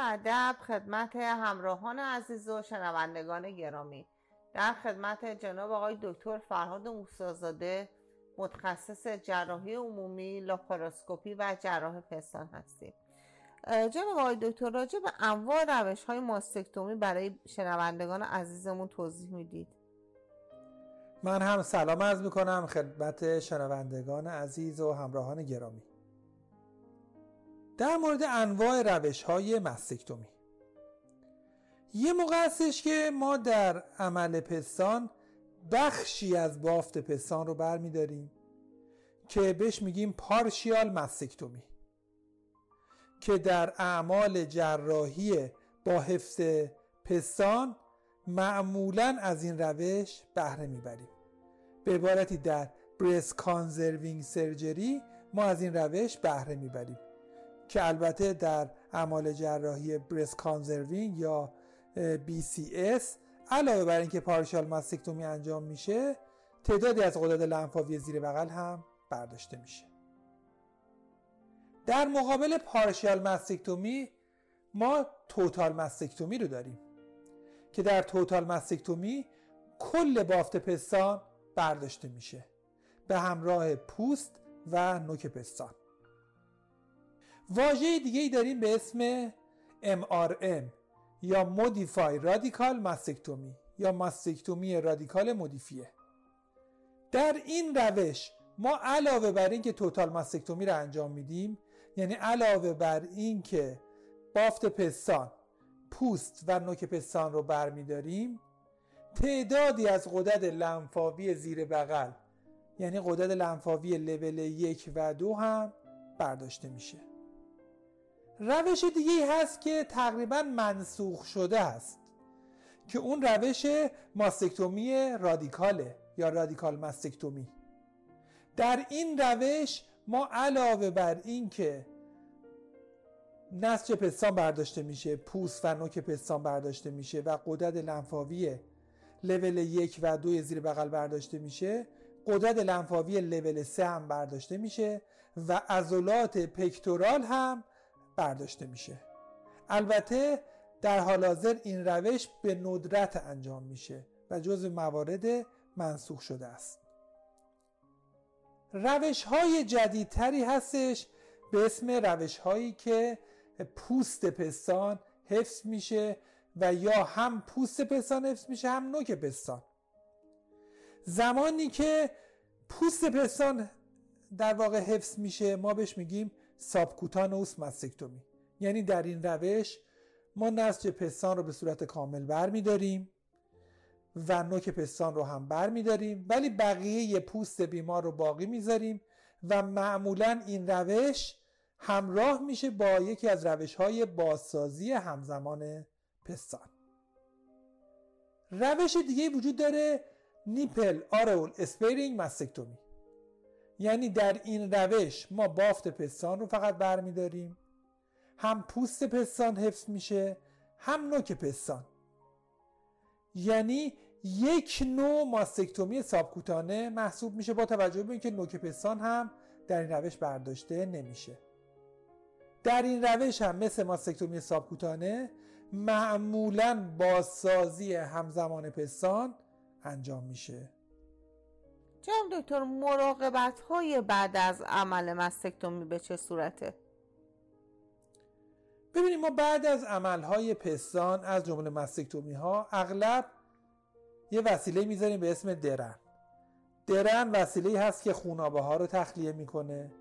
ادب خدمت همراهان عزیز و شنوندگان گرامی. در خدمت جناب آقای دکتر فرهاد موسازاده متخصص جراحی عمومی لاپاراسکوپی و جراح پستان هستیم. جناب آقای دکتر راجع به انواع روش های ماستکتومی برای شنوندگان عزیزمون توضیح می‌دید. من هم سلام عرض می‌کنم خدمت شنوندگان عزیز و همراهان گرامی. در مورد انواع روش های مستکتومی. یه موقع هستش که ما در عمل پستان بخشی از بافت پستان رو برمیداریم که بهش میگیم پارشیال مستکتومی که در اعمال جراحی با حفظ پستان معمولا از این روش بهره می‌بریم. به عبارتی در breast conserving surgery ما از این روش بهره می‌بریم. که البته در اعمال جراحی breast conserving یا BCS علاوه بر اینکه partial mastectomy انجام میشه تعدادی از غدد لنفاوی زیر بغل هم برداشته میشه. در مقابل partial mastectomy ما total mastectomy رو داریم که در total mastectomy کل بافت پستان برداشته میشه. به همراه پوست و نوک پستان. واژه دیگه ای داریم به اسم MRM یا مودیفای رادیکال ماستکتومی یا ماستکتومی رادیکال مودیفیه. در این روش ما علاوه بر اینکه توتال ماستکتومی رو انجام میدیم یعنی علاوه بر اینکه بافت پستان پوست و نوک پستان رو برمیداریم تعدادی از غدد لنفاوی زیر بغل یعنی غدد لنفاوی لول یک و دو هم برداشته میشه. روش دیگه هست که تقریبا منسوخ شده است که اون روش ماستکتومی رادیکاله یا رادیکال ماستکتومی در این روش ما علاوه بر این که نسج پستان برداشته میشه پوست و نوک پستان برداشته میشه و قدرت لنفاوی لول یک و دو زیر بغل برداشته میشه قدرت لنفاوی لول سه هم برداشته میشه و عضلات پکتورال هم برداشته میشه. البته در حال حاضر این روش به ندرت انجام میشه و جز موارد منسوخ شده است. روش های جدیدتری هستش به اسم روش هایی که پوست پستان حفظ میشه و یا هم پوست پستان حفظ میشه هم نوک پستان. زمانی که پوست پستان در واقع حفظ میشه ما بهش میگیم سابکوتانوس مستکتومی. یعنی در این روش ما نسج پستان رو به صورت کامل برمیداریم و نوک پستان رو هم برمیداریم ولی بقیه پوست بیمار رو باقی می‌ذاریم و معمولا این روش همراه میشه با یکی از روش های بازسازی همزمان پستان. روش دیگه وجود داره نیپل آرول اسپیرینگ مستکتومی. یعنی در این روش ما بافت پستان رو فقط برمیداریم. هم پوست پستان حفظ میشه هم نوک پستان. یعنی یک نوع ماستکتومی سابکوتانه محسوب میشه با توجه به اینکه نوک پستان هم در این روش برداشته نمیشه. در این روش هم مثل ماستکتومی سابکوتانه معمولا بازسازی همزمان پستان انجام میشه. جناب دکتر مراقبت های بعد از عمل مستکتومی به چه صورته؟ ببینیم ما بعد از عمل های پستان از جمله مستکتومی ها اغلب یه وسیله می‌ذاریم به اسم درن درن وسیله هست که خونابه ها رو تخلیه می‌کنه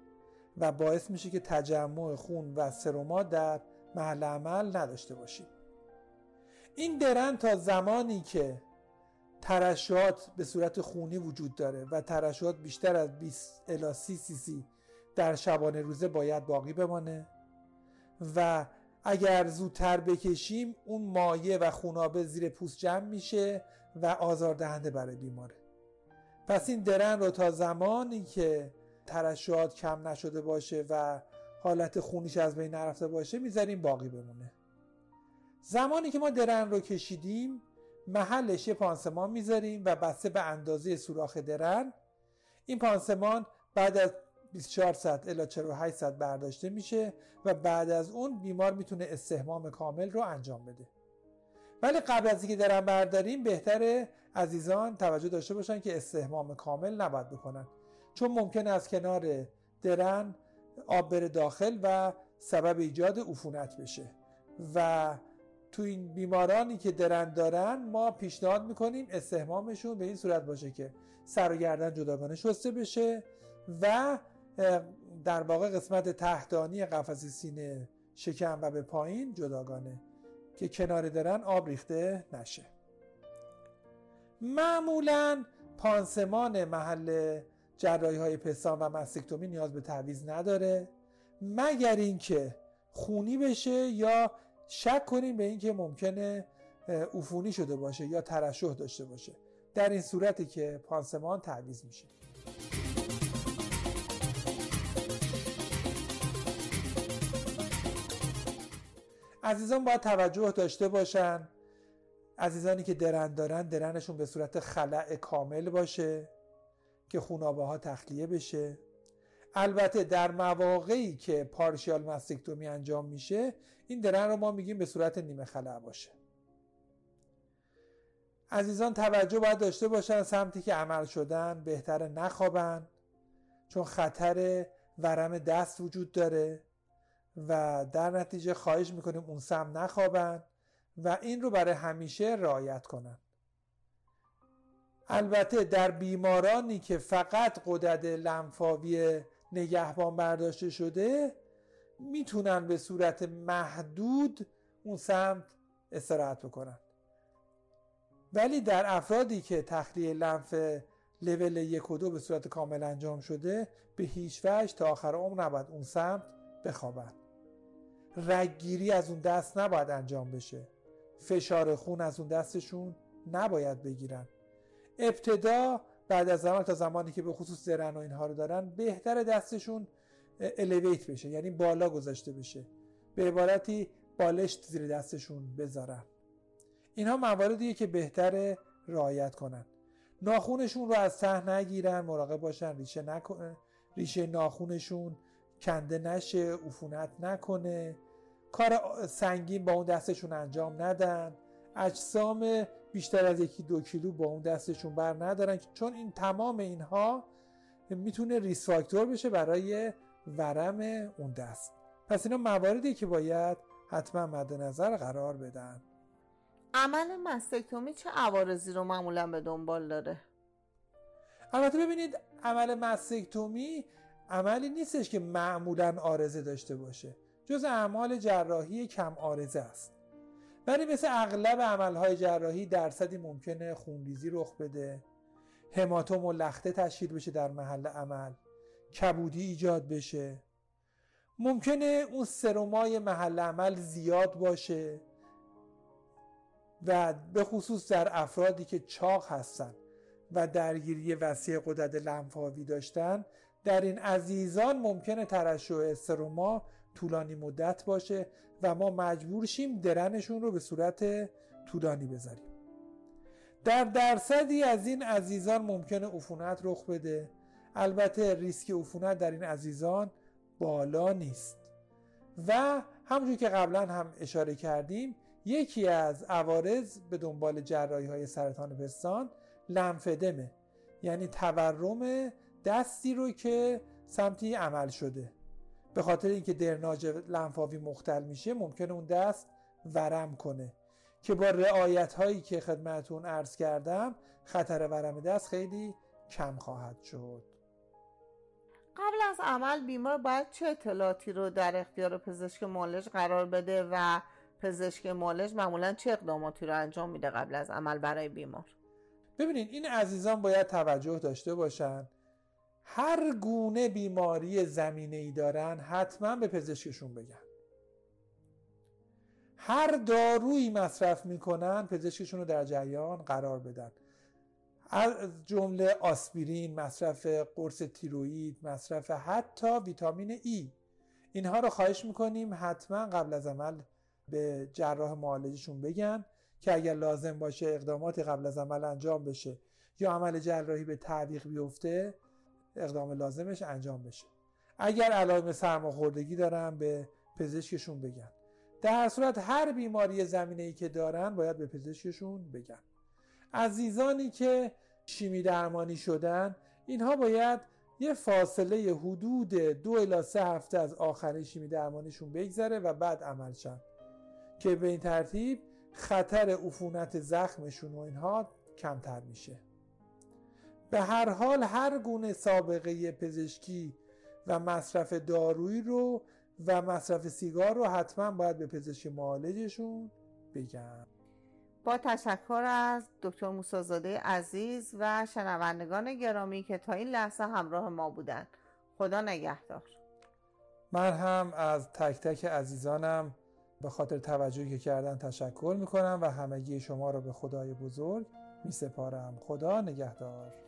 و باعث میشه که تجمع خون و سروما در محل عمل نداشته باشیم این درن تا زمانی که ترشحات به صورت خونی وجود داره و ترشحات بیشتر از 20 الی 30 سی سی در شبانه روزه باید باقی بمانه و اگر زودتر بکشیم اون مایه و خونابه زیر پوست جمع میشه و آزاردهنده برای بیماره. پس این درن رو تا زمانی که ترشحات کم نشده باشه و حالت خونیش از بین نرفته باشه می‌ذاریم باقی بمونه. زمانی که ما درن رو کشیدیم محلش یه پانسمان می‌ذاریم و بسته به اندازه سوراخ درن. این پانسمان بعد از 24 ساعت الا 48 ساعت برداشته میشه و بعد از اون بیمار می‌تونه استحمام کامل رو انجام بده. ولی قبل از اینکه درن برداریم بهتره عزیزان توجه داشته باشن که استحمام کامل نباید بکنن. چون ممکن از کنار درن آب بره داخل و سبب ایجاد عفونت بشه. و تو این بیمارانی که درن دارن ما پیشنهاد می‌کنیم استحمامشون به این صورت باشه که سر و گردن جداگانه شسته بشه و در واقع قسمت تحتانی قفس سینه شکم و به پایین جداگانه که کنار درن آب ریخته نشه. معمولا پانسمان محل جراحی های پستان و مستکتومی نیاز به تعویض نداره مگر اینکه خونی بشه یا شک کنیم به اینکه ممکنه عفونی شده باشه یا ترشح داشته باشه. در این صورتی که پانسمان تعویض میشه. عزیزان باید توجه داشته باشن. عزیزانی که درن دارن درنشون به صورت خلع کامل باشه که خونابه ها تخلیه بشه. البته در مواقعی که پارشیال مستکتومی انجام میشه این درن رو ما میگیم به صورت نیمه خلع باشه. عزیزان توجه باید داشته باشن سمتی که عمل شدن بهتر نخوابن چون خطر ورم دست وجود داره و در نتیجه خواهش می‌کنیم اون سم نخوابن و این رو برای همیشه رعایت کنن. البته در بیمارانی که فقط قدرت لنفاوی نگهبان برداشته شده می‌تونن به صورت محدود اون سمت استراحت بکنن. ولی در افرادی که تخلیه لنف لول یک و دو به صورت کامل انجام شده به هیچ وجه تا آخر عمر نباید اون سمت بخوابن. رگگیری از اون دست نباید انجام بشه. فشار خون از اون دستشون نباید بگیرن. ابتدا بعد از زمان تا زمانی که به خصوص درن و اینها رو دارن بهتر دستشون الیویت بشه یعنی بالا گذاشته بشه. به عبارتی بالشت زیر دستشون بذارن. اینها مواردیه که بهتر رعایت کنن. ناخونشون رو از ته نگیرن مراقب باشن ریشه نکنه ریشه ناخونشون کنده نشه عفونت نکنه. کار سنگین با اون دستشون انجام ندن. اجسام بیشتر از یکی دو کیلو با اون دستشون بر ندارن چون این تمام اینها می‌تونه ریس فاکتور بشه برای ورم اون دست. پس اینا مواردی که باید حتما مد نظر قرار بدن. عمل مستکتومی چه عوارضی رو معمولا به دنبال داره؟ البته ببینید عمل مستکتومی عملی نیستش که معمولا آرزه داشته باشه. جز اعمال جراحی کم آرزه است. ولی مثل اغلب عملهای جراحی درصدی ممکنه خونریزی رخ بده. هماتوم و لخته تشکیل بشه در محل عمل. کبودی ایجاد بشه. ممکنه اون سرومای محل عمل زیاد باشه و به خصوص در افرادی که چاق هستن و درگیری وسیع قدرت لنفاوی داشتن در این عزیزان ممکنه ترشح استروما طولانی مدت باشه و ما مجبور شیم درنشون رو به صورت طولانی بذاریم. در درصدی از این عزیزان ممکنه عفونت رخ بده. البته ریسک عفونت در این عزیزان بالا نیست. و همونجور که قبلا هم اشاره کردیم یکی از عوارض به دنبال جراحی های سرطان پستان لنفدمه یعنی تورم دستی رو که سمتی عمل شده. به خاطر اینکه درناج لنفاوی مختل میشه ممکنه اون دست ورم کنه. که با رعایت هایی که خدمتون عرض کردم خطر ورم دست خیلی کم خواهد شد. قبل از عمل بیمار باید چه اطلاعاتی رو در اختیار پزشک مالج قرار بده و پزشک مالج معمولا چه اقداماتی رو انجام میده قبل از عمل برای بیمار؟ ببینید این عزیزان باید توجه داشته باشن هر گونه بیماری زمینه ای دارن حتما به پزشکشون بگن. هر دارویی مصرف می‌کنن پزشکشون رو در جریان قرار بدن. از جمله آسپرین مصرف قرص تیروئید مصرف حتی ویتامین ای. اینها رو خواهش می‌کنیم حتما قبل از عمل به جراح معالجشون بگن که اگر لازم باشه اقدامات قبل از عمل انجام بشه یا عمل جراحی به تعویق بیفته اقدام لازمش انجام بشه. اگر علائم سرماخوردگی دارن به پزشکشون بگن. در صورت هر بیماری زمینه ای که دارن باید به پزشکشون بگن. عزیزانی که شیمی درمانی شدن اینها باید یه فاصله حدود دو الی سه هفته از آخرین شیمی درمانیشون بگذره و بعد عمل شن. که به این ترتیب خطر عفونت زخمشون و اینها کمتر میشه. به هر حال هر گونه سابقه پزشکی و مصرف دارویی رو و مصرف سیگار رو حتما باید به پزشک معالجشون بگم با تشکر از دکتر موسازاده عزیز و شنوندگان گرامی که تا این لحظه همراه ما بودند خدا نگهدار. من هم از تک تک عزیزانم به خاطر توجهی که کردن تشکر می‌کنم و همگی شما را به خدای بزرگ می سپارم خدا نگهدار.